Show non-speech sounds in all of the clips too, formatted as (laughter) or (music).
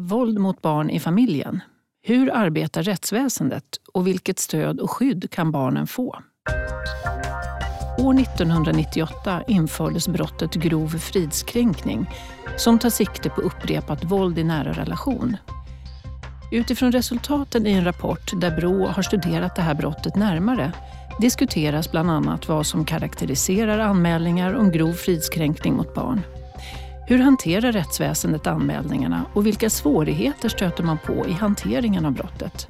Våld mot barn i familjen. Hur arbetar rättsväsendet och vilket stöd och skydd kan barnen få? År 1998 infördes brottet grov fridskränkning som tar sikte på upprepat våld i nära relation. Utifrån resultaten i en rapport där Brå har studerat det här brottet närmare diskuteras bland annat vad som karaktäriserar anmälningar om grov fridskränkning mot barn. Hur hanterar rättsväsendet anmälningarna och vilka svårigheter stöter man på i hanteringen av brottet?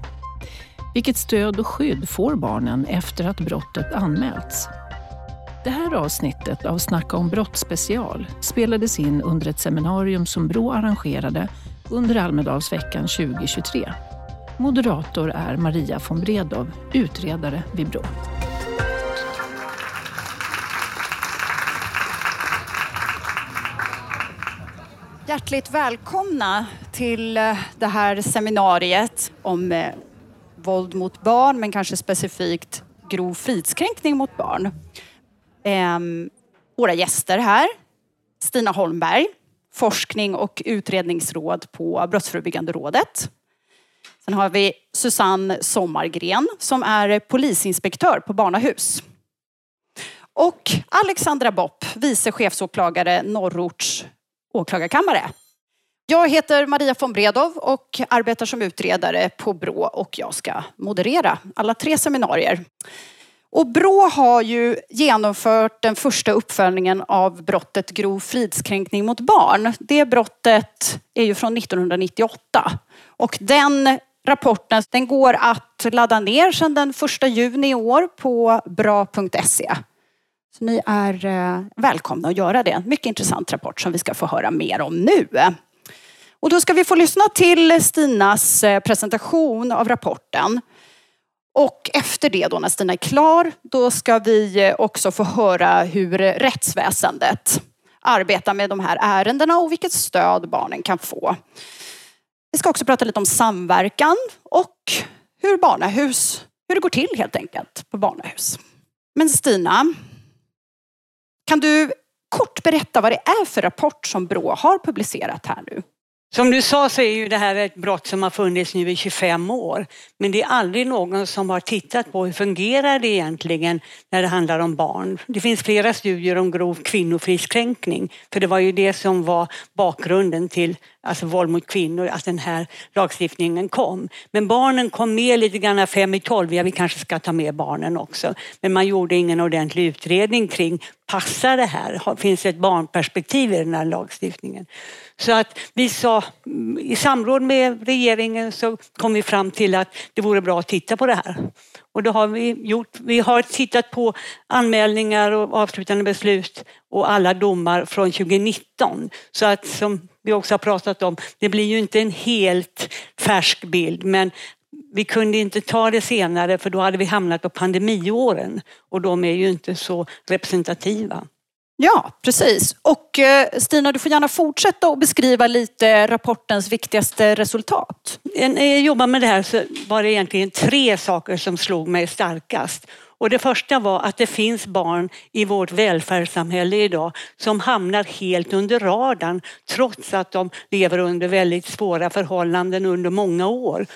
Vilket stöd och skydd får barnen efter att brottet anmälts? Det här avsnittet av Snacka om brott special spelades in under ett seminarium som Brå arrangerade under Almedalsveckan 2023. Moderator är Maria von Bredow, utredare vid Brå. Hjärtligt välkomna till eh, det här seminariet om eh, våld mot barn, men kanske specifikt grov fridskränkning mot barn. Ehm, våra gäster här, Stina Holmberg, forskning och utredningsråd på Brottsförebyggande rådet. Sen har vi Susanne Sommargren som är polisinspektör på barnahus. Och Alexandra Bopp, vice chefsåklagare Norrorts åklagarkammare. Jag heter Maria von Bredow och arbetar som utredare på Brå och jag ska moderera alla tre seminarier. Och Brå har ju genomfört den första uppföljningen av brottet grov fridskränkning mot barn. Det brottet är ju från 1998 och den rapporten den går att ladda ner sedan den första juni i år på bra.se. Så ni är eh, välkomna att göra det. Mycket intressant rapport som vi ska få höra mer om nu. Och då ska vi få lyssna till Stinas eh, presentation av rapporten. Och efter det då när Stina är klar, då ska vi eh, också få höra hur rättsväsendet arbetar med de här ärendena och vilket stöd barnen kan få. Vi ska också prata lite om samverkan och hur barnahus, hur det går till helt enkelt på barnahus. Men Stina, kan du kort berätta vad det är för rapport som Brå har publicerat här nu? Som du sa så är ju det här ett brott som har funnits nu i 25 år. Men det är aldrig någon som har tittat på hur fungerar det egentligen när det handlar om barn. Det finns flera studier om grov kvinnofridskränkning. För det var ju det som var bakgrunden till alltså våld mot kvinnor, att den här lagstiftningen kom. Men barnen kom med lite grann fem i tolv. Ja, vi kanske ska ta med barnen också. Men man gjorde ingen ordentlig utredning kring passar det här? Finns det ett barnperspektiv i den här lagstiftningen? Så att vi sa mm, i samråd med regeringen så kom vi fram till att det vore bra att titta på det här. Och det har vi gjort. Vi har tittat på anmälningar och avslutande beslut och alla domar från 2019. Så att som vi också har pratat om, det blir ju inte en helt färsk bild men vi kunde inte ta det senare för då hade vi hamnat på pandemiåren och de är ju inte så representativa. Ja, precis. Och eh, Stina, du får gärna fortsätta och beskriva lite rapportens viktigaste resultat. När jag jobbade med det här så var det egentligen tre saker som slog mig starkast. Och det första var att det finns barn i vårt välfärdssamhälle idag som hamnar helt under radarn trots att de lever under väldigt svåra förhållanden under många år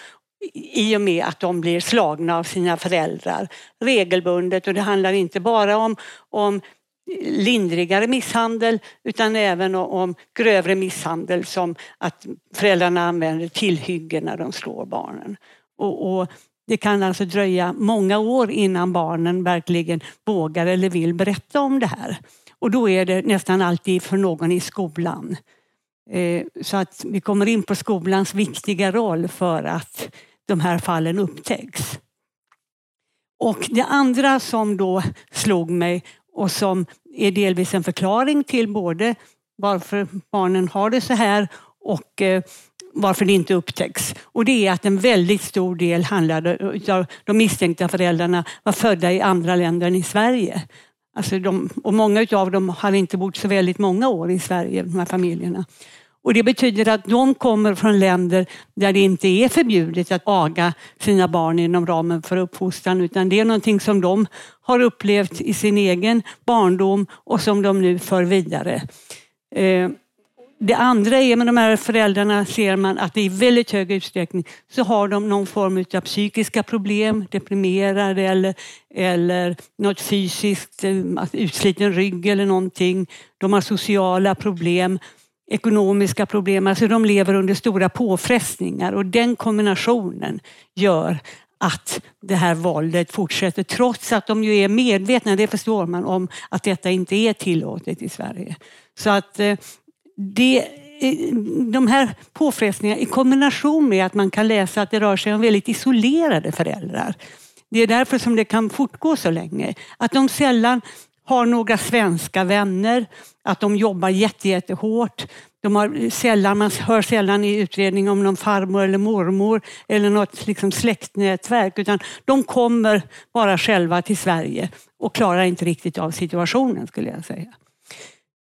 i och med att de blir slagna av sina föräldrar regelbundet och det handlar inte bara om, om lindrigare misshandel utan även om grövre misshandel som att föräldrarna använder tillhyggen när de slår barnen. Och, och, det kan alltså dröja många år innan barnen verkligen vågar eller vill berätta om det här. Och då är det nästan alltid för någon i skolan. Eh, så att vi kommer in på skolans viktiga roll för att de här fallen upptäcks. Och det andra som då slog mig och som är delvis en förklaring till både varför barnen har det så här och eh, varför det inte upptäcks. Och det är att en väldigt stor del handlade av de misstänkta föräldrarna var födda i andra länder än i Sverige. Alltså de, och många av dem hade inte bott så väldigt många år i Sverige, de här familjerna. Och det betyder att de kommer från länder där det inte är förbjudet att aga sina barn inom ramen för uppfostran utan det är någonting som de har upplevt i sin egen barndom och som de nu för vidare. Eh, det andra är med de här föräldrarna ser man att i väldigt hög utsträckning så har de någon form av psykiska problem, deprimerade eller, eller något fysiskt, eh, utsliten rygg eller någonting. De har sociala problem, ekonomiska problem, alltså de lever under stora påfrestningar och den kombinationen gör att det här våldet fortsätter trots att de ju är medvetna, det förstår man, om att detta inte är tillåtet i Sverige. Så att eh, det, eh, de här påfrestningarna i kombination med att man kan läsa att det rör sig om väldigt isolerade föräldrar. Det är därför som det kan fortgå så länge. Att de sällan har några svenska vänner, att de jobbar jättehårt. De har sällan, man hör sällan i utredning om någon farmor eller mormor eller något liksom släktnätverk utan de kommer bara själva till Sverige och klarar inte riktigt av situationen skulle jag säga.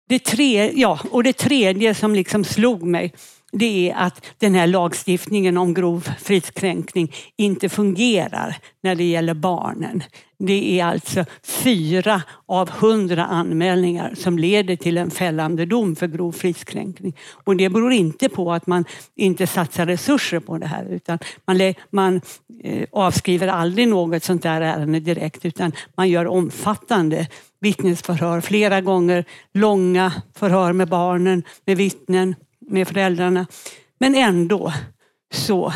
Det, tre, ja, och det tredje som liksom slog mig det är att den här lagstiftningen om grov fridskränkning inte fungerar när det gäller barnen. Det är alltså fyra av hundra anmälningar som leder till en fällande dom för grov fridskränkning. Och det beror inte på att man inte satsar resurser på det här utan man, man eh, avskriver aldrig något sånt där ärende direkt utan man gör omfattande vittnesförhör, flera gånger långa förhör med barnen, med vittnen, med föräldrarna. Men ändå så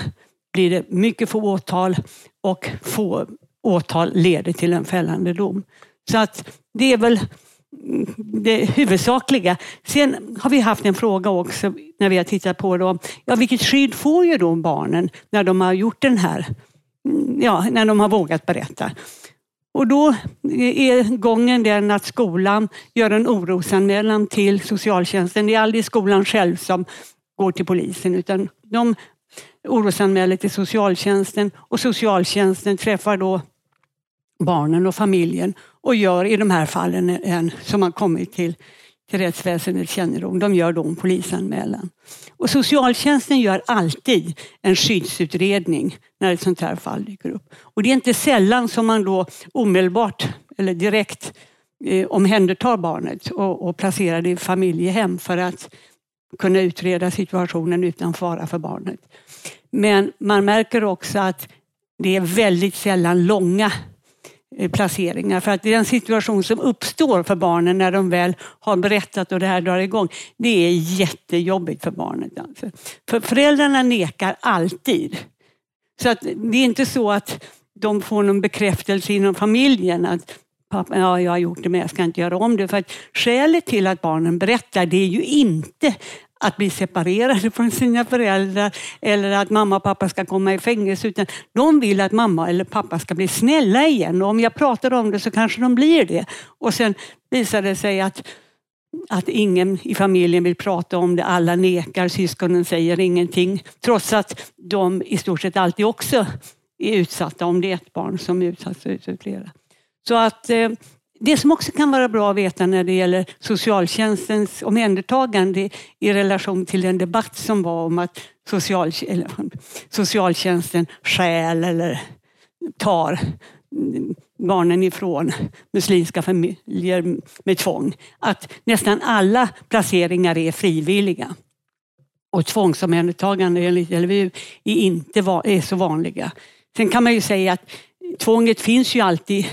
blir det mycket få åtal och få åtal leder till en fällande dom. Så att det är väl mm, det huvudsakliga. Sen har vi haft en fråga också när vi har tittat på dem. Ja, vilket skydd får ju då barnen när de har gjort den här, mm, ja, när de har vågat berätta. Och då är gången den att skolan gör en orosanmälan till socialtjänsten. Det är aldrig skolan själv som går till polisen utan de orosanmäler till socialtjänsten och socialtjänsten träffar då barnen och familjen och gör i de här fallen en, som har kommit till, till rättsväsendets kännedom, de gör då en polisanmälan. Och socialtjänsten gör alltid en skyddsutredning när ett sånt här fall dyker upp. Och det är inte sällan som man då omedelbart eller direkt eh, omhändertar barnet och, och placerar det i familjehem för att kunna utreda situationen utan fara för barnet. Men man märker också att det är väldigt sällan långa Eh, placeringar. För att den situation som uppstår för barnen när de väl har berättat och det här drar igång, det är jättejobbigt för barnet. Alltså. För föräldrarna nekar alltid. Så att det är inte så att de får någon bekräftelse inom familjen att pappa, ja, jag har gjort det men jag ska inte göra om det. För att skälet till att barnen berättar det är ju inte att bli separerade (laughs) från sina föräldrar eller att mamma och pappa ska komma i fängelse utan de vill att mamma eller pappa ska bli snälla igen och om jag pratar om det så kanske de blir det. Och sen visar det sig att att ingen i familjen vill prata om det, alla nekar, syskonen säger ingenting. Trots att de i stort sett alltid också är utsatta om det är ett barn som är utsatt så är flera. Så att eh, det som också kan vara bra att veta när det gäller socialtjänstens omhändertagande i relation till den debatt som var om att social, socialtjänsten stjäl eller tar barnen ifrån muslimska familjer med tvång. Att nästan alla placeringar är frivilliga. Och tvångsomhändertagande enligt LVU är inte är så vanliga. Sen kan man ju säga att tvånget finns ju alltid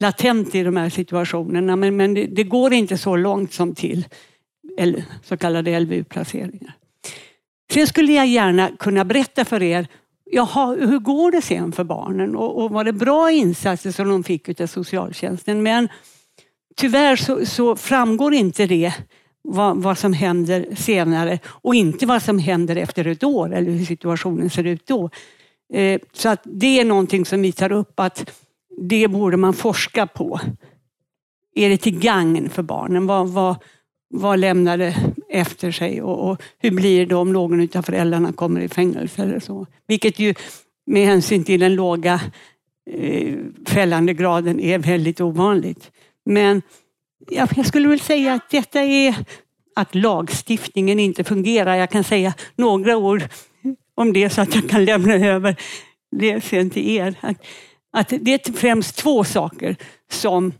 latent i de här situationerna men, men det, det går inte så långt som till så kallade LVU-placeringar. Sen skulle jag gärna kunna berätta för er Jaha, hur går det sen för barnen? Och, och var det bra insatser som de fick av socialtjänsten? Men tyvärr så, så framgår inte det vad, vad, som händer senare och inte vad som händer efter ett år eller hur situationen ser ut då. Eh, så att det är någonting som vi tar upp att det borde man forska på. Är det till gagn för barnen? Vad, vad, vad lämnar det efter sig och, och, hur blir det om någon av föräldrarna kommer i fängelse eller så? Vilket ju med hänsyn till den låga eh, fällande graden är väldigt ovanligt. Men ja, jag skulle väl säga att detta är att lagstiftningen inte fungerar. Jag kan säga några ord om det så att jag kan lämna över det sen till er. Att, det är främst två saker som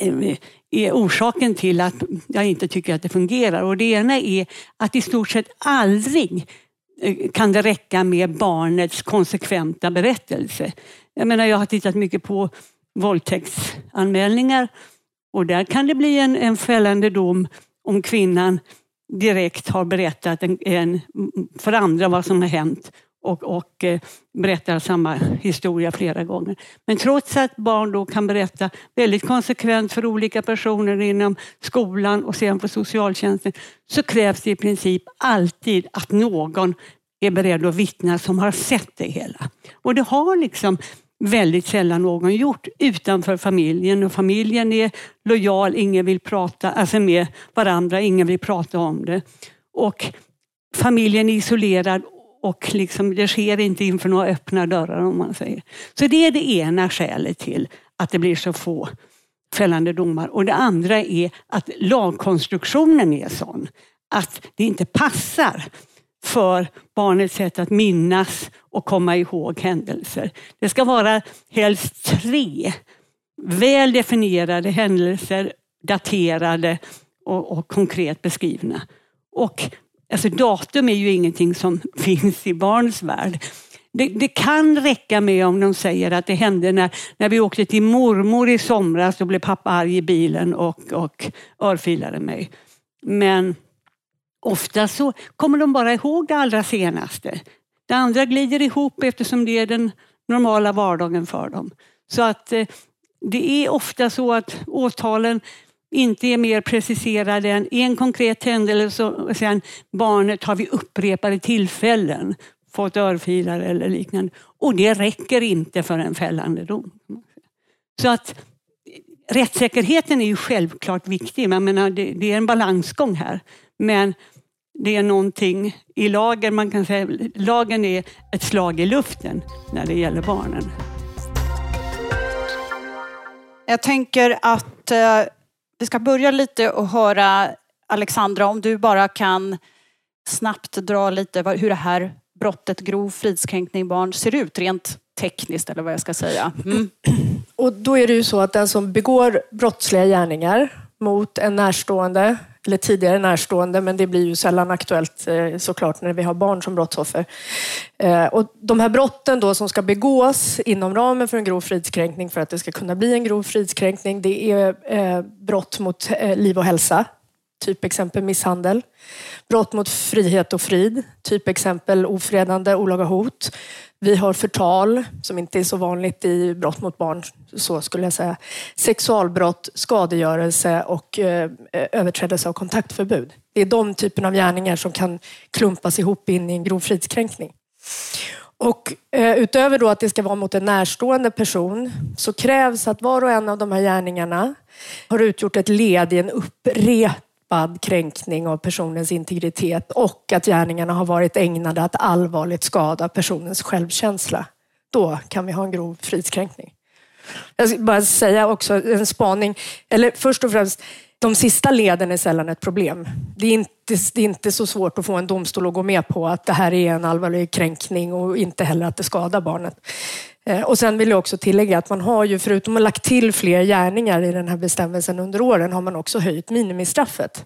eh, är orsaken till att jag inte tycker att det fungerar. Och det ena är att i stort sett aldrig eh, kan det räcka med barnets konsekventa berättelse. Jag menar, jag har tittat mycket på våldtäktsanmälningar och där kan det bli en, en fällande dom om kvinnan direkt har berättat en, en, för andra vad som har hänt och, och eh, berättar samma historia flera gånger. Men trots att barn då kan berätta väldigt konsekvent för olika personer inom skolan och sen för socialtjänsten så krävs det i princip alltid att någon är beredd att vittna som har sett det hela. Och det har liksom väldigt sällan någon gjort utanför familjen och familjen är lojal, ingen vill prata alltså med varandra, ingen vill prata om det. Och familjen är isolerad och liksom, det sker inte inför några öppna dörrar om man säger. Så det är det ena skälet till att det blir så få fällande domar. Och det andra är att lagkonstruktionen är sån att det inte passar för barnets sätt att minnas och komma ihåg händelser. Det ska vara helst tre väl definierade händelser, daterade och, och konkret beskrivna. Och alltså datum är ju ingenting som (laughs) finns i barns värld. Det, det, kan räcka med om de säger att det hände när, när vi åkte till mormor i somras. Då blev pappa arg i bilen och, och örfilade mig. Men ofta så kommer de bara ihåg det allra senaste. Det andra glider ihop eftersom det är den normala vardagen för dem. Så att eh, det är ofta så att åtalen inte är mer preciserade än en konkret händelse och sen barnet har vid upprepade tillfällen fått örfilar eller liknande. Och det räcker inte för en fällande dom. Så att rättssäkerheten är ju självklart viktig. Jag menar, det, det är en balansgång här. Men det är någonting i lagen, man kan säga lagen är ett slag i luften när det gäller barnen. Jag tänker att eh, vi ska börja lite och höra Alexandra om du bara kan snabbt dra lite hur det här brottet grov fridskränkning barn ser ut rent tekniskt eller vad jag ska säga. Mm. Och då är det ju så att den som begår brottsliga gärningar mot en närstående eller tidigare närstående, men det blir ju sällan aktuellt eh, såklart när vi har barn som brottsoffer. Eh, och de här brotten då som ska begås inom ramen för en grov fridskränkning för att det ska kunna bli en grov fridskränkning, det är eh, brott mot liv och hälsa, typ exempel misshandel. Brott mot frihet och frid, typ exempel ofredande, olaga hot. Vi har förtal, som inte är så vanligt i brott mot barn, så skulle jag säga. Sexualbrott, skadegörelse och eh, eh, överträdelse av kontaktförbud. Det är de typerna av gärningar som kan klumpas ihop in i en grov fridskränkning. Och eh, utöver då att det ska vara mot en närstående person så krävs att var och en av de här gärningarna har utgjort ett led i en upprep upprepad kränkning av personens integritet och att gärningarna har varit ägnade att allvarligt skada personens självkänsla. Då kan vi ha en grov fridskränkning. Jag ska bara säga också en spaning, eller först och främst, de sista leden är sällan ett problem. Det är, inte, det är inte så svårt att få en domstol att gå med på att det här är en allvarlig kränkning och inte heller att det skadar barnet. Eh, och sen vill jag också tillägga att man har ju, förutom att lagt till fler gärningar i den här bestämmelsen under åren, har man också höjt minimistraffet.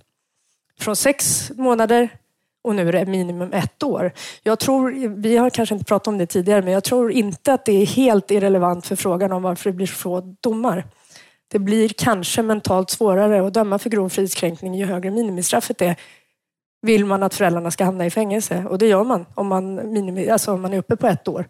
Från sex månader och nu är det minimum ett år. Jag tror, vi har kanske inte pratat om det tidigare, men jag tror inte att det är helt irrelevant för frågan om varför det blir så få domar. Det blir kanske mentalt svårare att döma för grov fridskränkning ju högre minimistraffet är. Vill man att föräldrarna ska hamna i fängelse och det gör man om man, minimi, alltså om man är uppe på ett år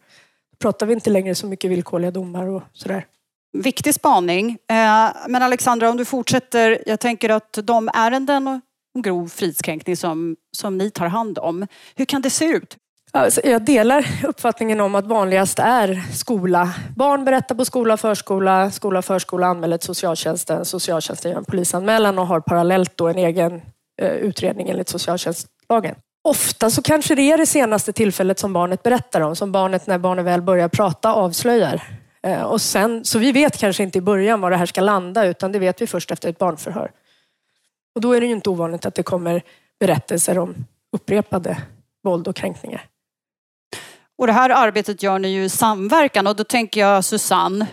pratar vi inte längre så mycket villkorliga domar och sådär. Viktig spaning. Eh, men Alexandra, om du fortsätter. Jag tänker att de ärenden om grov fridskränkning som, som ni tar hand om, hur kan det se ut? Alltså, jag delar uppfattningen om att vanligast är skola. Barn berättar på skola, förskola, skola, förskola anmäler till socialtjänsten. Socialtjänsten gör en polisanmälan och har parallellt då en egen eh, utredning enligt socialtjänstlagen. Ofta så kanske det är det senaste tillfället som barnet berättar om, som barnet när barnet väl börjar prata avslöjar. Eh, och sen, så vi vet kanske inte i början var det här ska landa, utan det vet vi först efter ett barnförhör. Och då är det ju inte ovanligt att det kommer berättelser om upprepade våld och kränkningar. Och det här arbetet gör ni ju i samverkan och då tänker jag Susanne,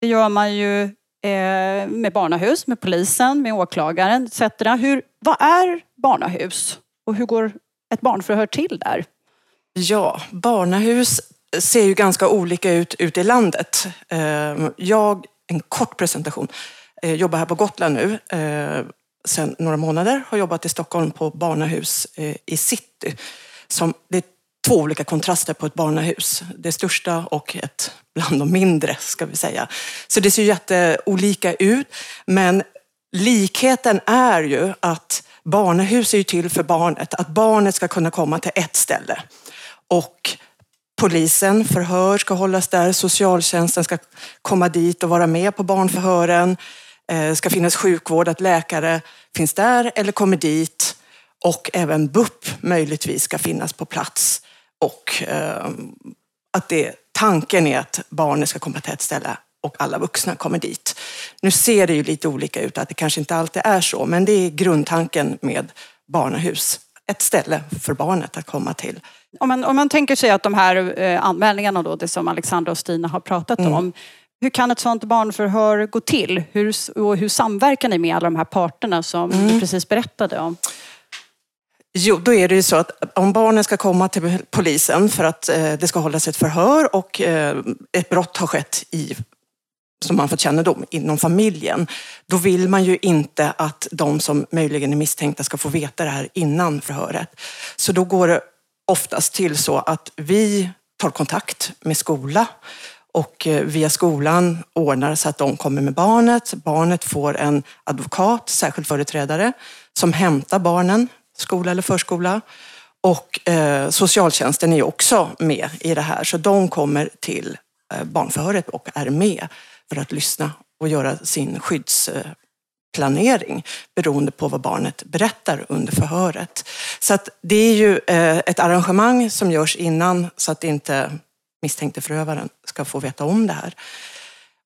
det gör man ju eh, med barnahus, med polisen, med åklagaren etc. Hur, vad är barnahus och hur går ett barnförhör till där? Ja, barnahus ser ju ganska olika ut ute i landet. Ehm, jag, en kort presentation, jag jobbar här på Gotland nu ehm, sedan några månader, har jobbat i Stockholm på barnahus eh, i city. Som, det är två olika kontraster på ett barnahus. Det största och ett bland de mindre, ska vi säga. Så det ser jätteolika ut. Men likheten är ju att barnahus är ju till för barnet. Att barnet ska kunna komma till ett ställe. Och polisen, förhör ska hållas där. Socialtjänsten ska komma dit och vara med på barnförhören. Det ska finnas sjukvård, att läkare finns där eller kommer dit. Och även BUP möjligtvis ska finnas på plats. Och eh, att det, tanken är att barnet ska komma till ett ställe och alla vuxna kommer dit. Nu ser det ju lite olika ut, att det kanske inte alltid är så, men det är grundtanken med barnahus. Ett ställe för barnet att komma till. Om man, om man tänker sig att de här eh, anmälningarna, då, det som Alexandra och Stina har pratat mm. om, hur kan ett sådant barnförhör gå till? Hur, och hur samverkar ni med alla de här parterna som mm. du precis berättade om? Jo, då är det ju så att om barnen ska komma till polisen för att eh, det ska hållas ett förhör och eh, ett brott har skett i som man fått kännedom inom familjen, då vill man ju inte att de som möjligen är misstänkta ska få veta det här innan förhöret. Så då går det oftast till så att vi tar kontakt med skola och eh, via skolan ordnar så att de kommer med barnet. Barnet får en advokat, särskild företrädare, som hämtar barnen skola eller förskola. Och eh, socialtjänsten är också med i det här, så de kommer till eh, barnförhöret och är med för att lyssna och göra sin skyddsplanering beroende på vad barnet berättar under förhöret. Så att det är ju eh, ett arrangemang som görs innan så att inte misstänkte förövaren ska få veta om det här.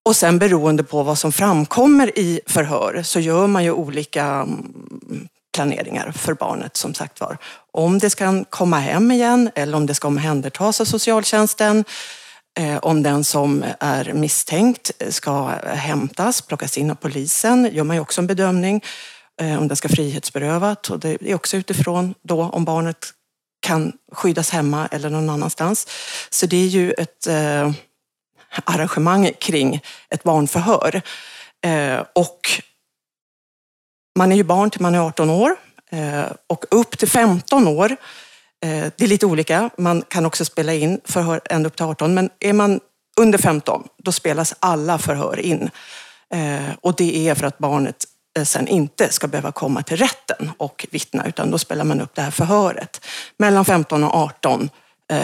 Och sen beroende på vad som framkommer i förhör så gör man ju olika mm, planeringar för barnet som sagt var. Om det ska komma hem igen eller om det ska omhändertas av socialtjänsten. Eh, om den som är misstänkt ska hämtas, plockas in av polisen, gör man ju också en bedömning. Eh, om den ska frihetsberövas och det är också utifrån då om barnet kan skyddas hemma eller någon annanstans. Så det är ju ett eh, arrangemang kring ett barnförhör. Eh, och man är ju barn till man är 18 år eh, och upp till 15 år, eh, Eh, det är lite olika, man kan också spela in förhör ända upp till 18, men är man under 15, då spelas alla förhör in. Eh, och det är för att barnet eh, sen inte ska behöva komma till rätten och vittna, utan då spelar man upp det här förhöret. Mellan 15 och 18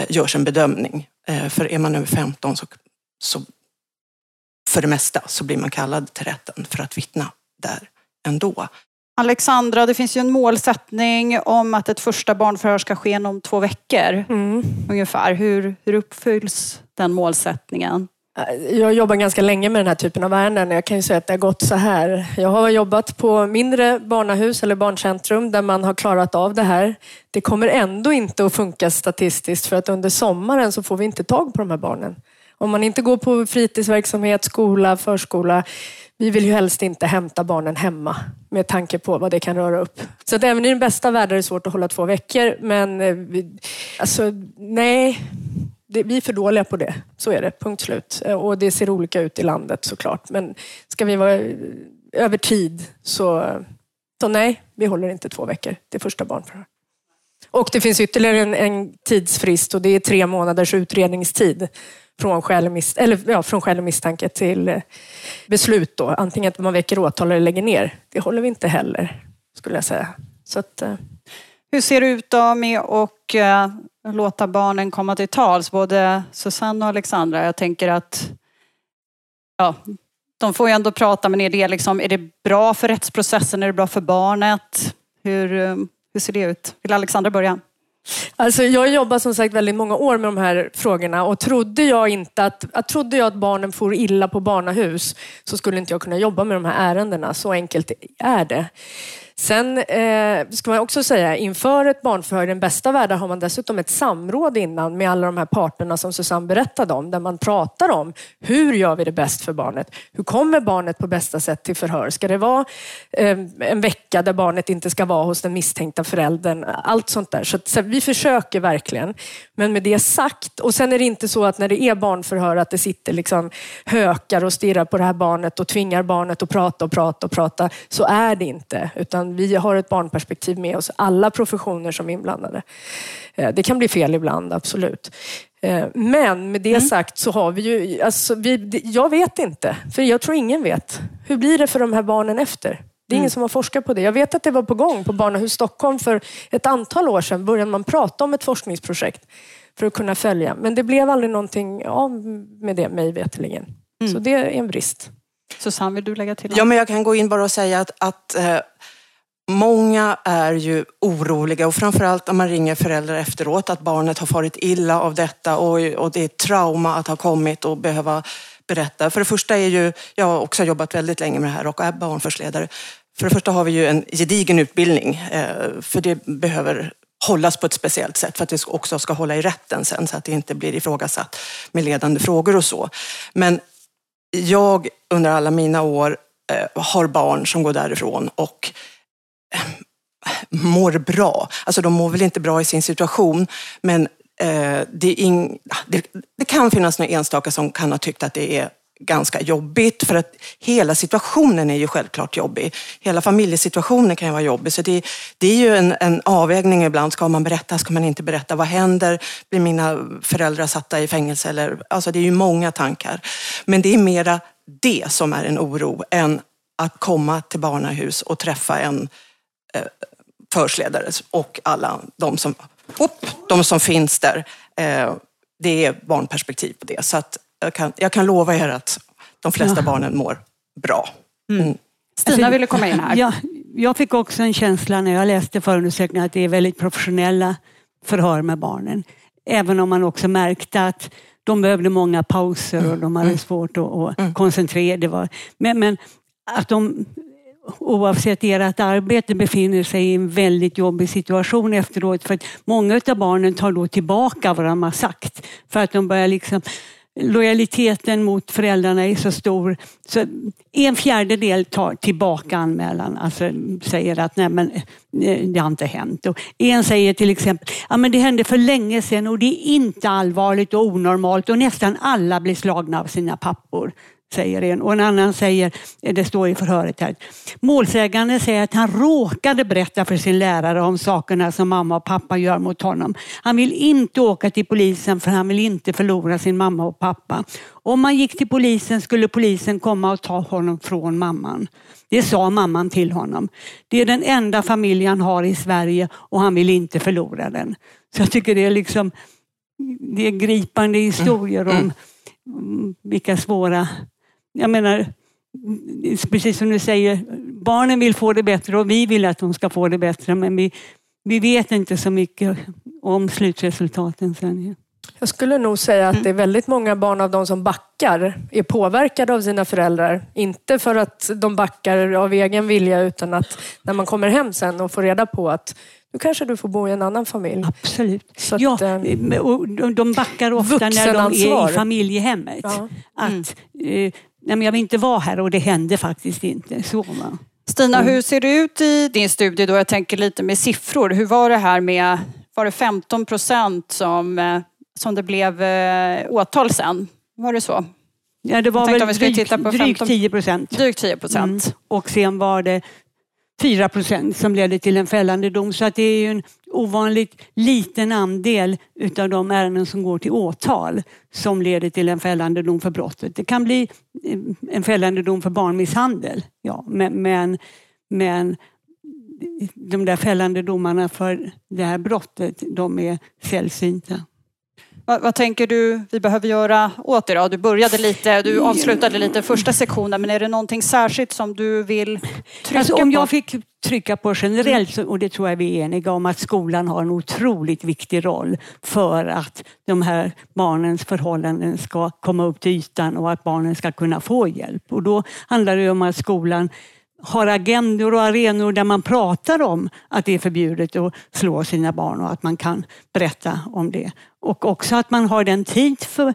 görs en bedömning. För är man över 15 så, så för det mesta så blir man kallad till rätten för att vittna där ändå. Alexandra, det finns ju en målsättning om att ett första barnförhör ska ske inom två veckor. Mm. Ungefär. Hur, hur uppfylls den målsättningen? Jag jobbar ganska länge med den här typen av ärenden. Jag kan ju säga att det har gått så här. Jag har jobbat på mindre barnahus eller barncentrum där man har klarat av det här. Det kommer ändå inte att funka statistiskt för att under sommaren så får vi inte tag på de här barnen. Om man inte går på fritidsverksamhet, skola, förskola. Vi vill ju helst inte hämta barnen hemma med tanke på vad det kan röra upp. Så att även i den bästa världen är det svårt att hålla två veckor. Men eh, vi, alltså, nej, det, vi är för dåliga på det. Så är det, punkt slut. Eh, och det ser olika ut i landet såklart. Men ska vi vara eh, över tid så, så nej, vi håller inte två veckor Det är första barnförhör. Och det finns ytterligare en, en tidsfrist och det är tre månaders utredningstid från skäl mis eller, ja, från skäl och misstanke till eh, beslut. Då. Antingen att man väcker åtal eller lägger ner. Det håller vi inte heller, skulle jag säga. Så att. Eh, hur ser det ut då med att eh, låta barnen komma till tals? Både Susanne och Alexandra. Jag tänker att ja, de får ju ändå prata, men är det, liksom, är det bra för rättsprocessen? Är det bra för barnet? Hur, eh, hur ser det ut? Vill Alexandra börja? Alltså jag har jobbat som sagt väldigt många år med de här frågorna och trodde jag inte att, att, trodde jag att barnen får illa på barnahus så skulle inte jag kunna jobba med de här ärendena. Så enkelt är det. Sen eh, ska man också säga, inför ett barnförhör i den bästa världen har man dessutom ett samråd innan med alla de här parterna som Susanne berättade om, där man pratar om hur gör vi det bäst för barnet? Hur kommer barnet på bästa sätt till förhör? Ska det vara eh, en vecka där barnet inte ska vara hos den misstänkta föräldern? Allt sånt där. Så, så vi försöker verkligen. Men med det sagt, och sen är det inte så att när det är barnförhör att det sitter liksom hökar och stirrar på det här barnet och tvingar barnet att prata och prata och prata. Så är det inte. Utan vi har ett barnperspektiv med oss, alla professioner som är inblandade. Eh, det kan bli fel ibland, absolut. Eh, men med det mm. sagt så har vi ju, alltså vi, jag vet inte, för jag tror ingen vet. Hur blir det för de här barnen efter? Det är ingen mm. som har forskat på det. Jag vet att det var på gång på Barnahus Stockholm för ett antal år sedan. började man prata om ett forskningsprojekt för att kunna följa. Men det blev aldrig någonting av med det, mig veterligen. Mm. Så det är en brist. Susanne, vill du lägga till något? Ja, men jag kan gå in bara och säga att, att eh, Många är ju oroliga och framförallt om man ringer föräldrar efteråt att barnet har farit illa av detta och, och det är ett trauma att ha kommit och behöva berätta. För det första är ju, jag har också jobbat väldigt länge med det här och är barnförsledare. För det första har vi ju en gedigen utbildning eh, för det behöver hållas på ett speciellt sätt för att det också ska hålla i rätten sen så att det inte blir ifrågasatt med ledande frågor och så. Men jag under alla mina år eh, har barn som går därifrån och Eh, mår bra. Alltså de mår väl inte bra i sin situation, men eh, det, in, ah, det, det, kan finnas några enstaka som kan ha tyckt att det är ganska jobbigt för att hela situationen är ju självklart jobbig. Hela familjesituationen kan ju vara jobbig. Så det, det är ju en, en, avvägning ibland. Ska man berätta? Ska man inte berätta? Vad händer? Blir mina föräldrar satta i fängelse? Eller, alltså det är ju många tankar. Men det är mera det som är en oro än att komma till barnahus och träffa en eh, förhörsledare och alla de som, upp, de som finns där. Eh, det är barnperspektiv på det. Så att jag, kan, jag kan lova er att de flesta ja. barnen mår bra. Mm. Mm. Stina alltså, ville komma in här. Ja, jag fick också en känsla när jag läste förundersökningen att det är väldigt professionella förhör med barnen. Även om man också märkte att de behövde många pauser och de hade mm. svårt att, att mm. koncentrera. Men, men att de oavsett ert arbete befinner sig i en väldigt jobbig situation efteråt. För att många av barnen tar då tillbaka vad de har sagt. För att de börjar liksom lojaliteten mot föräldrarna är så stor. Så en fjärdedel tar tillbaka anmälan, alltså säger att nej men eh, det har inte hänt. Och en säger till exempel ja men det hände för länge sedan och det är inte allvarligt och onormalt och nästan alla blir slagna av sina pappor säger en. Och en annan säger, det står i förhöret här, målsäganden säger att han råkade berätta för sin lärare om sakerna som mamma och pappa gör mot honom. Han vill inte åka till polisen för han vill inte förlora sin mamma och pappa. Om han gick till polisen skulle polisen komma och ta honom från mamman. Det sa mamman till honom. Det är den enda familj han har i Sverige och han vill inte förlora den. Så jag tycker det är liksom det är gripande historier om vilka svåra jag menar, precis som du säger, barnen vill få det bättre och vi vill att de ska få det bättre men vi, vi vet inte så mycket om slutresultaten sen. Jag skulle nog säga att det är väldigt många barn av de som backar är påverkade av sina föräldrar. Inte för att de backar av egen vilja utan att när man kommer hem sen och får reda på att nu kanske du får bo i en annan familj. Absolut. Så att, ja, eh, och de backar ofta när de är i familjehemmet. Ja. Att, mm. Nej men jag vill inte vara här och det hände faktiskt inte. Så, va? Stina, mm. hur ser det ut i din studie då? Jag tänker lite med siffror. Hur var det här med, var det 15 procent som, eh, som det blev eh, åtal sen? Var det så? Ja, det var väl drygt, drygt 10 procent. Drygt 10 procent. Mm. Och sen var det 4 procent som ledde till en fällande dom. Så att det är ju en ovanligt liten andel utav de ärenden som går till åtal som leder till en fällande dom för brottet. Det kan bli eh, en fällande dom för barnmisshandel, ja, men, men, men de där fällande domarna för det här brottet, de är sällsynta. Vad, vad, tänker du vi behöver göra åt det då? Du började lite, du avslutade lite första sektionen, men är det någonting särskilt som du vill trycka alltså, om jag fick trycka på generellt, och det tror jag vi är eniga om, att skolan har en otroligt viktig roll för att de här barnens förhållanden ska komma upp till ytan och att barnen ska kunna få hjälp. Och då handlar det om att skolan har agendor och arenor där man pratar om att det är förbjudet att slå sina barn och att man kan berätta om det. Och också att man har den tid för,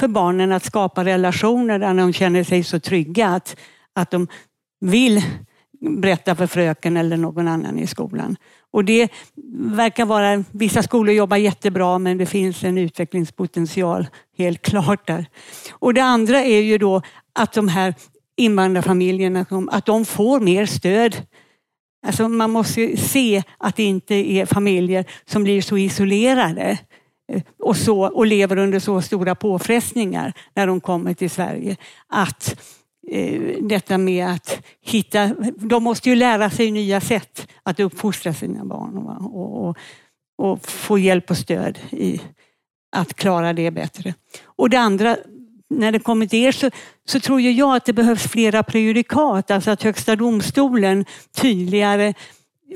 för barnen att skapa relationer där de känner sig så trygga att, att de vill berätta för fröken eller någon annan i skolan. Och det verkar vara, vissa skolor jobbar jättebra men det finns en utvecklingspotential helt klart där. Och det andra är ju då att de här invandrarfamiljerna, att de får mer stöd. Alltså man måste se att det inte är familjer som blir så isolerade eh, och, så, och lever under så stora påfrestningar när de kommer till Sverige. Att eh, detta med att hitta, de måste ju lära sig nya sätt att uppfostra sina barn och, och, och få hjälp och stöd i att klara det bättre. Och det andra när det kommer till er så, så tror jag att det behövs flera prejudikat, alltså att Högsta domstolen tydligare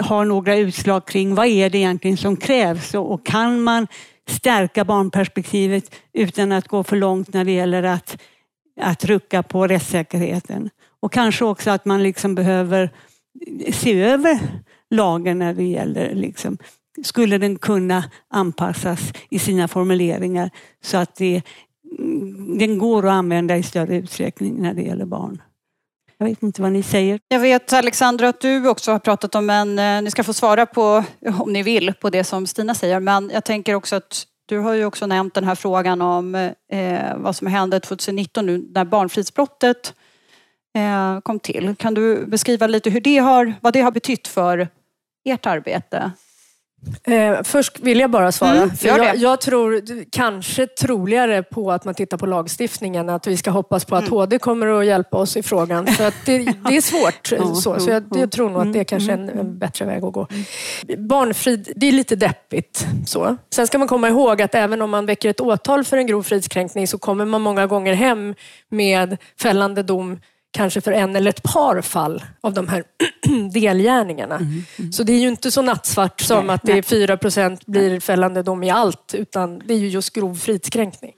har några utslag kring vad är det egentligen som krävs och, och kan man stärka barnperspektivet utan att gå för långt när det gäller att, att rucka på rättssäkerheten. Och kanske också att man liksom behöver se över lagen när det gäller liksom, skulle den kunna anpassas i sina formuleringar så att det Mm, den går att använda i större utsträckning när det gäller barn. Jag vet inte vad ni säger. Jag vet Alexandra att du också har pratat om en, eh, ni ska få svara på om ni vill på det som Stina säger, men jag tänker också att du har ju också nämnt den här frågan om eh, vad som hände 2019 nu när barnfridsbrottet eh, kom till. Kan du beskriva lite hur det har, vad det har betytt för ert arbete? Eh, först vill jag bara svara. Mm, för jag, jag, tror kanske troligare på att man tittar på lagstiftningen, att vi ska hoppas på att mm. HD kommer att hjälpa oss i frågan. För att det, (laughs) det är svårt. ja, så, så jag, jag, tror nog att det är kanske en, en bättre väg att gå. Barnfrid, det är lite deppigt. Så. Sen ska man komma ihåg att även om man väcker ett åtal för en grov fridskränkning så kommer man många gånger hem med fällande dom kanske för en eller ett par fall av de här (clears throat) delgärningarna. Mm, mm. Så det är ju inte så nattsvart som nej, att det är 4 procent blir fällande dom i allt, utan det är ju just grov fridskränkning.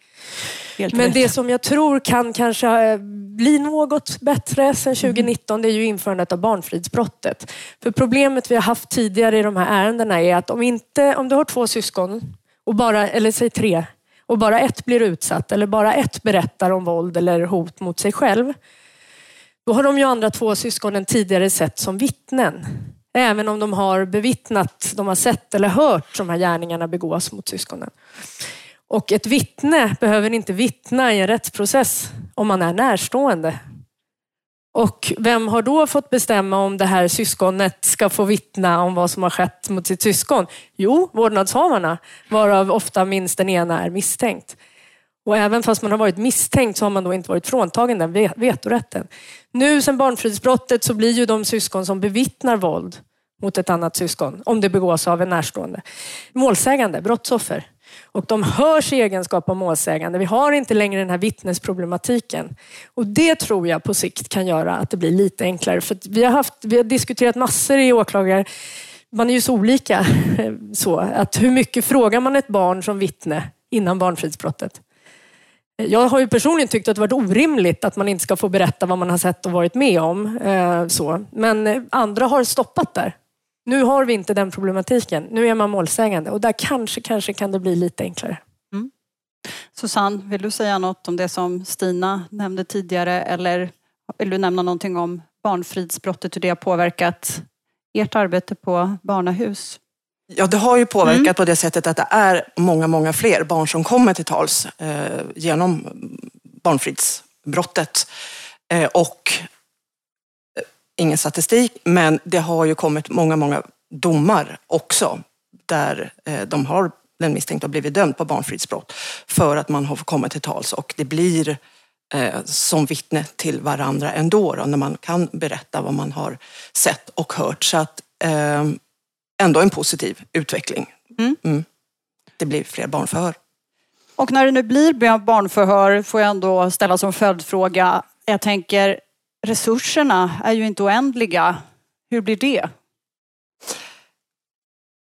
Helt Men rätt. det som jag tror kan kanske eh, bli något bättre sen 2019, mm. det är ju införandet av barnfridsbrottet. För problemet vi har haft tidigare i de här ärendena är att om, inte, om du har två syskon, och bara, eller säg tre, och bara ett blir utsatt eller bara ett berättar om våld eller hot mot sig själv, då har de ju andra två syskonen tidigare sett som vittnen. Även om de har bevittnat, de har sett eller hört de här gärningarna begås mot syskonen. Och ett vittne behöver inte vittna i en rättsprocess om man är närstående. Och vem har då fått bestämma om det här syskonet ska få vittna om vad som har skett mot sitt syskon? Jo, vårdnadshavarna, varav ofta minst den ena är misstänkt. Och även fast man har varit misstänkt så har man då inte varit fråntagen den vetorätten. Nu sen barnfridsbrottet så blir ju de syskon som bevittnar våld mot ett annat syskon, om det begås av en närstående, målsägande, brottsoffer. Och de hörs i egenskap av målsägande. Vi har inte längre den här vittnesproblematiken. Och det tror jag på sikt kan göra att det blir lite enklare. För vi, har haft, vi har diskuterat massor i åklagare man är ju så olika. (laughs) Så, att hur mycket frågar man ett barn som vittne innan barnfridsbrottet? Jag har ju personligen tyckt att det varit orimligt att man inte ska få berätta vad man har sett och varit med om. Eh, så. Men eh, andra har stoppat där. Nu har vi inte den problematiken. Nu är man målsägande och där kanske, kanske kan det bli lite enklare. Mm. Susanne, vill du säga något om det som Stina nämnde tidigare eller vill du nämna någonting om barnfridsbrottet, hur det har påverkat ert arbete på barnahus? Ja, det har ju påverkat mm. på det sättet att det är många, många fler barn som kommer till tals eh, genom barnfridsbrottet. Eh, och eh, ingen statistik, men det har ju kommit många, många domar också där eh, de har, den misstänkta har blivit dömd på barnfridsbrott för att man har komma till tals och det blir eh, som vittne till varandra ändå, då, när man kan berätta vad man har sett och hört. Så att eh, ändå en positiv utveckling. Mm. Mm. Det blir fler barnförhör. Och när det nu blir barnförhör får jag ändå ställa som följdfråga. Jag tänker resurserna är ju inte oändliga. Hur blir det?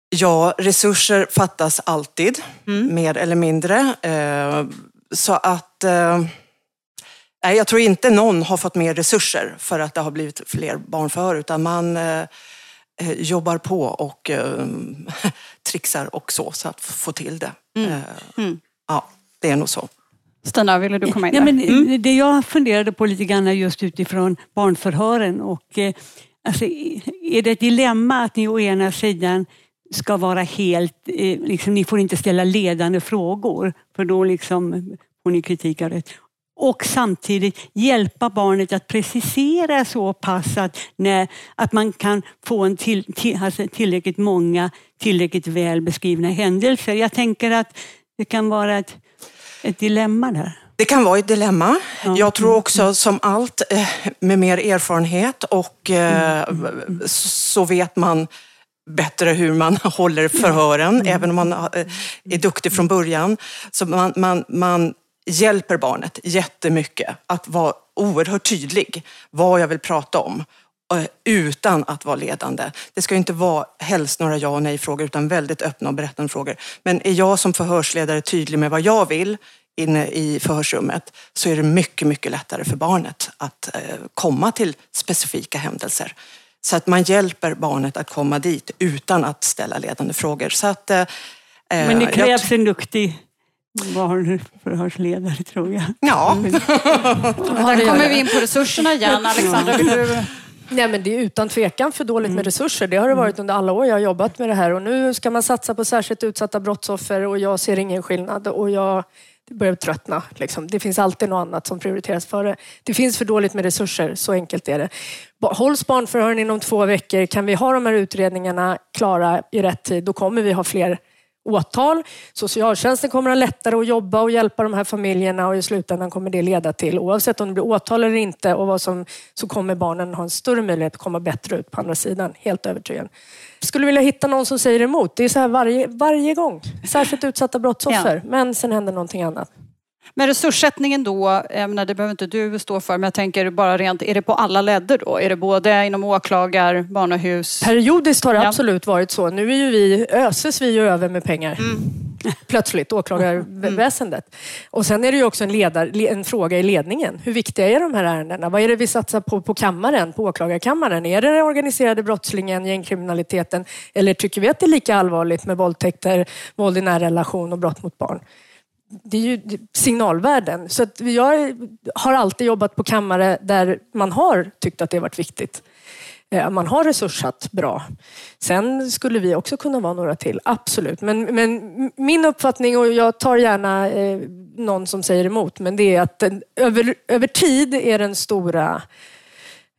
Ja, resurser fattas alltid, mm. mer eller mindre. Eh, så att eh, Nej, jag tror inte någon har fått mer resurser för att det har blivit fler barnförhör, utan man eh, jobbar på och eh, (laughs) trixar och så, så att få till det. Mm. Eh, mm. Ja, det är nog så. Stina, ville du komma in där? Ja, men mm. Det jag funderade på lite grann just utifrån barnförhören och eh, alltså, är det ett dilemma att ni å ena sidan ska vara helt, eh, liksom, ni får inte ställa ledande frågor för då liksom får ni kritik av det. Och samtidigt hjälpa barnet att precisera så pass att, när, att man kan få en till, till, alltså tillräckligt många, tillräckligt väl beskrivna händelser. Jag tänker att det kan vara ett, ett dilemma där. Det kan vara ett dilemma. Ja. Jag tror också som allt eh, med mer erfarenhet och mm. så vet man bättre hur man (laughs) håller förhören, mm. även om man eh, är duktig från början. Så man, man, man hjälper barnet jättemycket att vara oerhört tydlig vad jag vill prata om utan att vara ledande. Det ska inte vara helst några ja och nej-frågor utan väldigt öppna och berättande frågor. Men är jag som förhörsledare tydlig med vad jag vill inne i förhörsrummet så är det mycket, mycket lättare för barnet att eh, komma till specifika händelser. Så att man hjälper barnet att komma dit utan att ställa ledande frågor. Så att, eh, Men det krävs en duktig barnförhörsledare tror jag. Ja. Här kommer vi in på resurserna igen. Alexandra, vill du Nej, men det är utan tvekan för dåligt med mm. resurser. Det har det varit under alla år jag har jobbat med det här och nu ska man satsa på särskilt utsatta brottsoffer och jag ser ingen skillnad och jag börjar tröttna. Liksom. Det finns alltid något annat som prioriteras före. Det finns för dåligt med resurser, så enkelt är det. Hålls barnförhören inom två veckor, kan vi ha de här utredningarna klara i rätt tid, då kommer vi ha fler åtal. Socialtjänsten kommer att ha lättare att jobba och hjälpa de här familjerna och i slutändan kommer det leda till, oavsett om det blir åtal eller inte, och vad som, så kommer barnen ha en större möjlighet att komma bättre ut på andra sidan. Helt övertygad. Skulle vilja hitta någon som säger emot. Det är så här varje, varje gång. Särskilt utsatta brottsoffer. Ja. Men sen händer någonting annat. Men resurssättningen då, menar, det behöver inte du stå för, men jag tänker bara rent, är det på alla ledder då? Är det både inom åklagar, barnahus? Periodiskt har det ja. absolut varit så. Nu är ju vi, öses vi ju över med pengar. Mm. (laughs) Plötsligt, åklagarväsendet. Mm. Och sen är det ju också en, ledar, en fråga i ledningen. Hur viktiga är de här ärendena? Vad är det vi satsar på på kammaren, på åklagarkammaren? Är det den organiserade brottslingen, gängkriminaliteten? Eller tycker vi att det är lika allvarligt med våldtäkter, våld i nära relation och brott mot barn? Det är ju signalvärden. Så att jag har alltid jobbat på kammare där man har tyckt att det varit viktigt. Eh, man har resurssatt bra. Sen skulle vi också kunna vara några till, absolut. Men, men min uppfattning, och jag tar gärna eh, någon som säger emot, men det är att den, över, över tid är den stora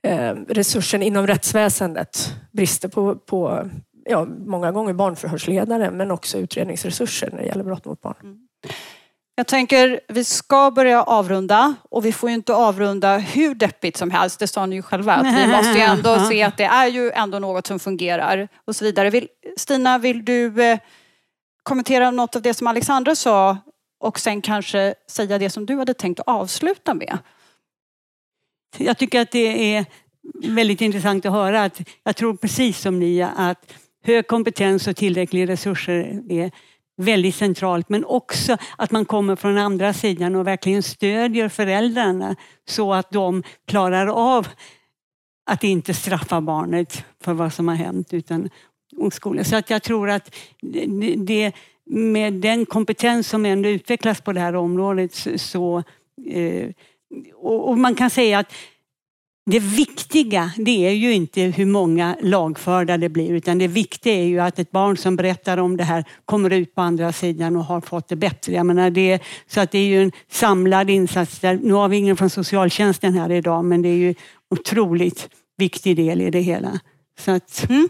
eh, resursen inom rättsväsendet brister på, på ja, många gånger barnförhörsledare men också utredningsresurser när det gäller brott mot barn. Mm. Jag tänker vi ska börja avrunda och vi får ju inte avrunda hur deppigt som helst. Det sa ni ju själva att vi måste ju (laughs) ändå se att det är ju ändå något som fungerar och så vidare. Vill, Stina, vill du eh, kommentera något av det som Alexandra sa och sen kanske säga det som du hade tänkt att avsluta med? Jag tycker att det är väldigt intressant att höra att jag tror precis som ni att hög kompetens och tillräckliga resurser är väldigt centralt men också att man kommer från andra sidan och verkligen stödjer föräldrarna så att de klarar av att inte straffa barnet för vad som har hänt utan skolan. Så att jag tror att det, med den kompetens som ändå utvecklas på det här området så eh, och man kan säga att det viktiga det är ju inte hur många lagförda det blir utan det viktiga är ju att ett barn som berättar om det här kommer ut på andra sidan och har fått det bättre. Jag menar det, så att det är ju en samlad insats. Där. Nu har vi ingen från socialtjänsten här idag men det är ju en otroligt viktig del i det hela. Så att, mm.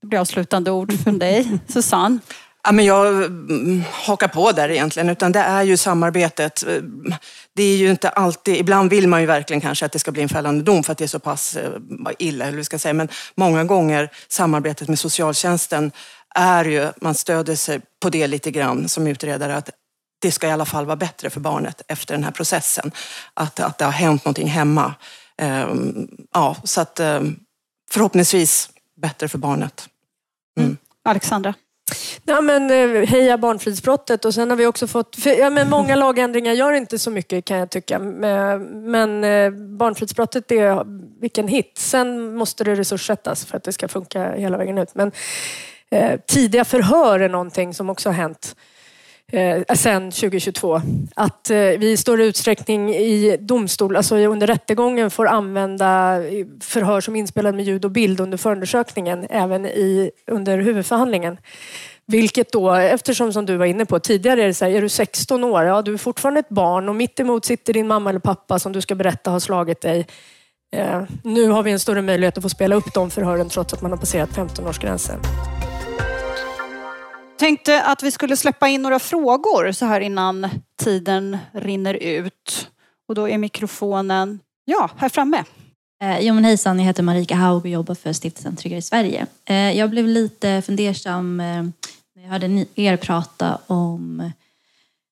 Det blir avslutande ord från dig, (laughs) Susanne. Ja, men jag mm, hakar på där egentligen, utan det är ju samarbetet. Det är ju inte alltid, ibland vill man ju verkligen kanske att det ska bli en fällande dom för att det är så pass eh, illa, eller vi ska säga. men många gånger samarbetet med socialtjänsten är ju, man stöder sig på det lite grann som utredare, att det ska i alla fall vara bättre för barnet efter den här processen. Att, att det har hänt någonting hemma. Ehm, ja, så att ehm, förhoppningsvis bättre för barnet. Mm. mm. Alexandra? Ja, men, eh, heja barnfridsbrottet och sen har vi också fått... För, ja, men många (laughs) lagändringar gör inte så mycket kan jag tycka. Men eh, barnfridsbrottet är vilken hit. Sen måste det resurssättas för att det ska funka hela vägen ut. Men eh, tidiga förhör är någonting som också har hänt eh, sen 2022. Att eh, vi i större utsträckning i domstol, alltså under rättegången får använda förhör som är inspelade med ljud och bild under förundersökningen, även i, under huvudförhandlingen. Vilket då, eftersom som du var inne på tidigare, är, det så här, är du 16 år, ja du är fortfarande ett barn och mitt emot sitter din mamma eller pappa som du ska berätta har slagit dig. Eh, nu har vi en större möjlighet att få spela upp de förhören trots att man har passerat 15-årsgränsen tänkte att vi skulle släppa in några frågor så här innan tiden rinner ut. Och då är mikrofonen, ja, här framme. Eh, jo men hejsan, jag heter Marika Haug och jobbar för Stiftelsen Tryggare Sverige. Eh, jag blev lite fundersam eh, jag hörde er prata om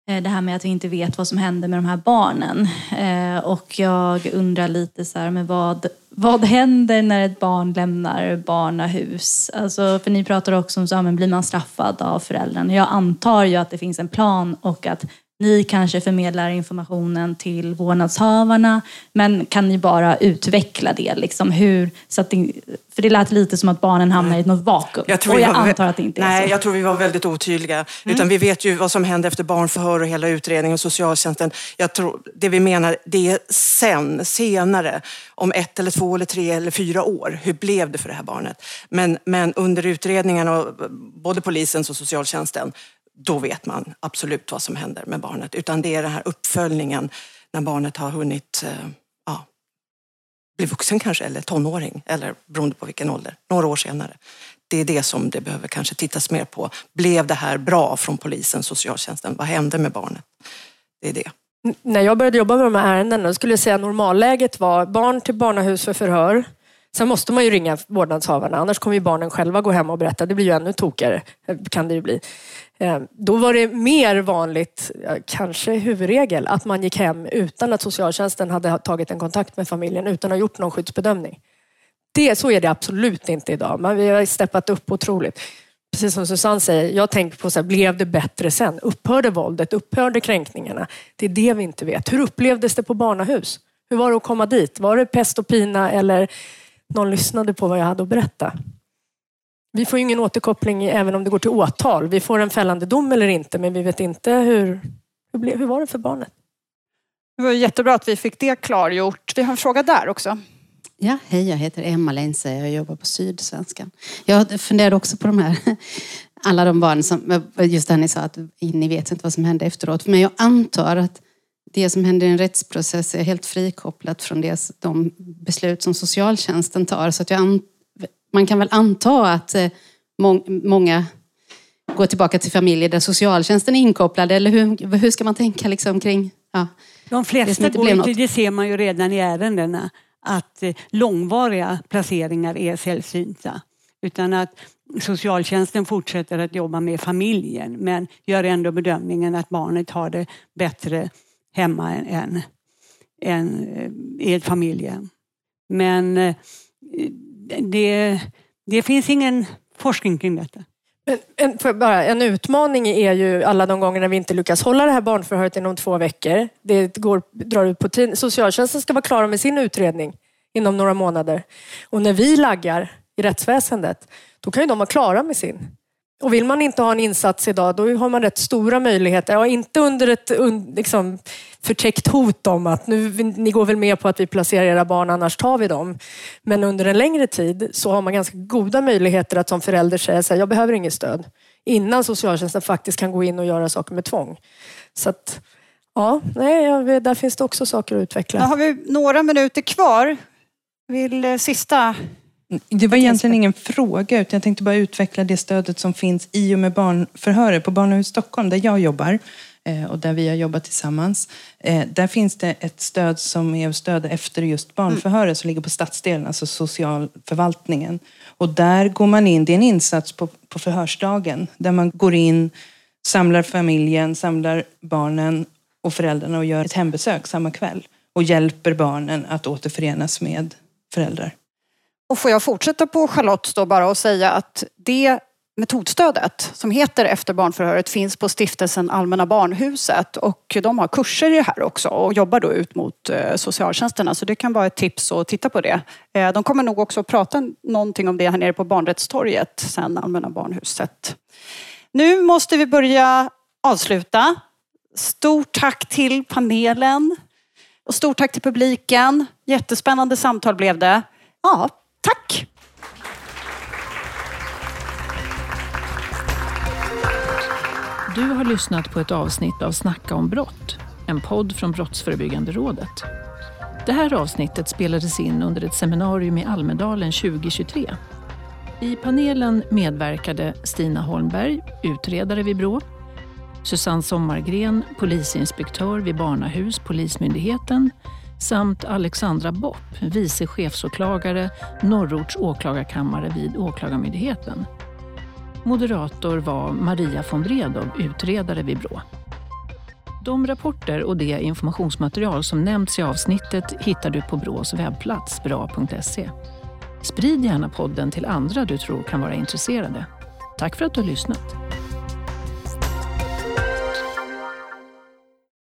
eh, det här med att vi inte vet vad som händer med de här barnen. Eh, och jag undrar lite så här, men vad, vad händer när ett barn lämnar barnahus? Alltså, för ni pratar också om så, men blir man straffad av föräldrarna? Jag antar ju att det finns en plan och att ni kanske förmedlar informationen till vårdnadshavarna, men kan ni bara utveckla det? Liksom, hur, så att det, för det lät lite som att barnen hamnar i något vakuum. Jag och jag var, antar att det inte är nej, så. jag tror vi var väldigt otydliga. Mm. Utan vi vet ju vad som händer efter barnförhör och hela utredningen och socialtjänsten. Jag tror, det vi menar, det är sen, senare, om ett eller två eller tre eller fyra år. Hur blev det för det här barnet? Men, men under utredningen, och både polisens och socialtjänsten, då vet man absolut vad som händer med barnet. Utan det är den här uppföljningen när barnet har hunnit eh, ja, bli vuxen kanske, eller tonåring, eller beroende på vilken ålder, några år senare. Det är det som det behöver kanske tittas mer på. Blev det här bra från polisen, socialtjänsten? Vad hände med barnet? Det är det. När jag började jobba med de här ärendena skulle jag säga att normalläget var barn till barnahus för förhör. Sen måste man ju ringa vårdnadshavarna, annars kommer ju barnen själva gå hem och berätta. Det blir ju ännu tokigare, eh, kan det ju bli. Eh, då var det mer vanligt, kanske huvudregel, att man gick hem utan att socialtjänsten hade tagit en kontakt med familjen, utan att ha gjort någon skyddsbedömning. Det, så är det absolut inte idag. Men vi har steppat upp otroligt. Precis som Susanne säger, jag tänker på så här, blev det bättre sen? Upphörde våldet? Upphörde kränkningarna? Det är det vi inte vet. Hur upplevdes det på barnahus? Hur var det att komma dit? Var det pest och pina eller någon lyssnade på vad jag hade att berätta? Vi får ju ingen återkoppling även om det går till åtal. Vi får en fällande dom eller inte, men vi vet inte hur, hur, blev, hur var det för barnet? Det var jättebra att vi fick det klargjort. Vi har en fråga där också. Ja, hej, jag heter Emma Lense och jag jobbar på Sydsvenskan. Jag funderade också på de här, (laughs) alla de barn som, just det ni sa att ni vet inte vad som hände efteråt. Men jag antar att det som händer i en rättsprocess är helt frikopplat från det, de beslut som socialtjänsten tar. Så att jag man kan väl anta att eh, må många går tillbaka till familjer där socialtjänsten är inkopplad, eller hur, hur ska man tänka liksom kring ja, De flesta det går till, det ser man ju redan i ärendena, att eh, långvariga placeringar är sällsynta. Utan att socialtjänsten fortsätter att jobba med familjen men gör ändå bedömningen att barnet har det bättre hemma än, än eh, i ett familjehem. Men det, det finns ingen forskning kring detta. En, en, bara, en utmaning är ju alla de gånger när vi inte lyckas hålla det här barnförhöret inom två veckor. Det går, drar ut på tiden. Socialtjänsten ska vara klara med sin utredning inom några månader. Och när vi laggar i rättsväsendet, då kan ju de vara klara med sin. Och vill man inte ha en insats idag, då har man rätt stora möjligheter. Ja, inte under ett liksom, förtäckt hot om att nu, ni går väl med på att vi placerar era barn, annars tar vi dem. Men under en längre tid så har man ganska goda möjligheter att som förälder säga att jag behöver inget stöd. Innan socialtjänsten faktiskt kan gå in och göra saker med tvång. Så att, ja, nej, där finns det också saker att utveckla. Då har vi några minuter kvar. Vill eh, sista det var egentligen ingen fråga, utan jag tänkte bara utveckla det stödet som finns i och med barnförhöret på Barnahus Stockholm, där jag jobbar eh, och där vi har jobbat tillsammans. Eh, där finns det ett stöd som är stöd efter just barnförhöret som ligger på stadsdelen, alltså socialförvaltningen. Och där går man in, det är en insats på, på förhörsdagen, där man går in, samlar familjen, samlar barnen och föräldrarna och gör ett hembesök samma kväll och hjälper barnen att återförenas med föräldrar. Och får jag fortsätta på Charlotte då bara och säga att det metodstödet som heter Efter barnförhöret finns på stiftelsen Allmänna Barnhuset och de har kurser i det här också och jobbar då ut mot eh, socialtjänsterna så det kan vara ett tips att titta på det. Eh, de kommer nog också prata någonting om det här nere på Barnrättstorget sen Allmänna Barnhuset. Nu måste vi börja avsluta. Stort tack till panelen och stort tack till publiken. Jättespännande samtal blev det. Ja, tack! Du har lyssnat på ett avsnitt av Snacka om brott, en podd från Brottsförebyggande rådet. Det här avsnittet spelades in under ett seminarium i Almedalen 2023. I panelen medverkade Stina Holmberg, utredare vid Brå, Susanne Sommargren, polisinspektör vid Barnahus, Polismyndigheten samt Alexandra Bopp, vice chefsåklagare, Norrorts åklagarkammare vid Åklagarmyndigheten. Moderator var Maria von Bredow, utredare vid Brå. De rapporter och det informationsmaterial som nämnts i avsnittet hittar du på Brås webbplats, bra.se. Sprid gärna podden till andra du tror kan vara intresserade. Tack för att du har lyssnat.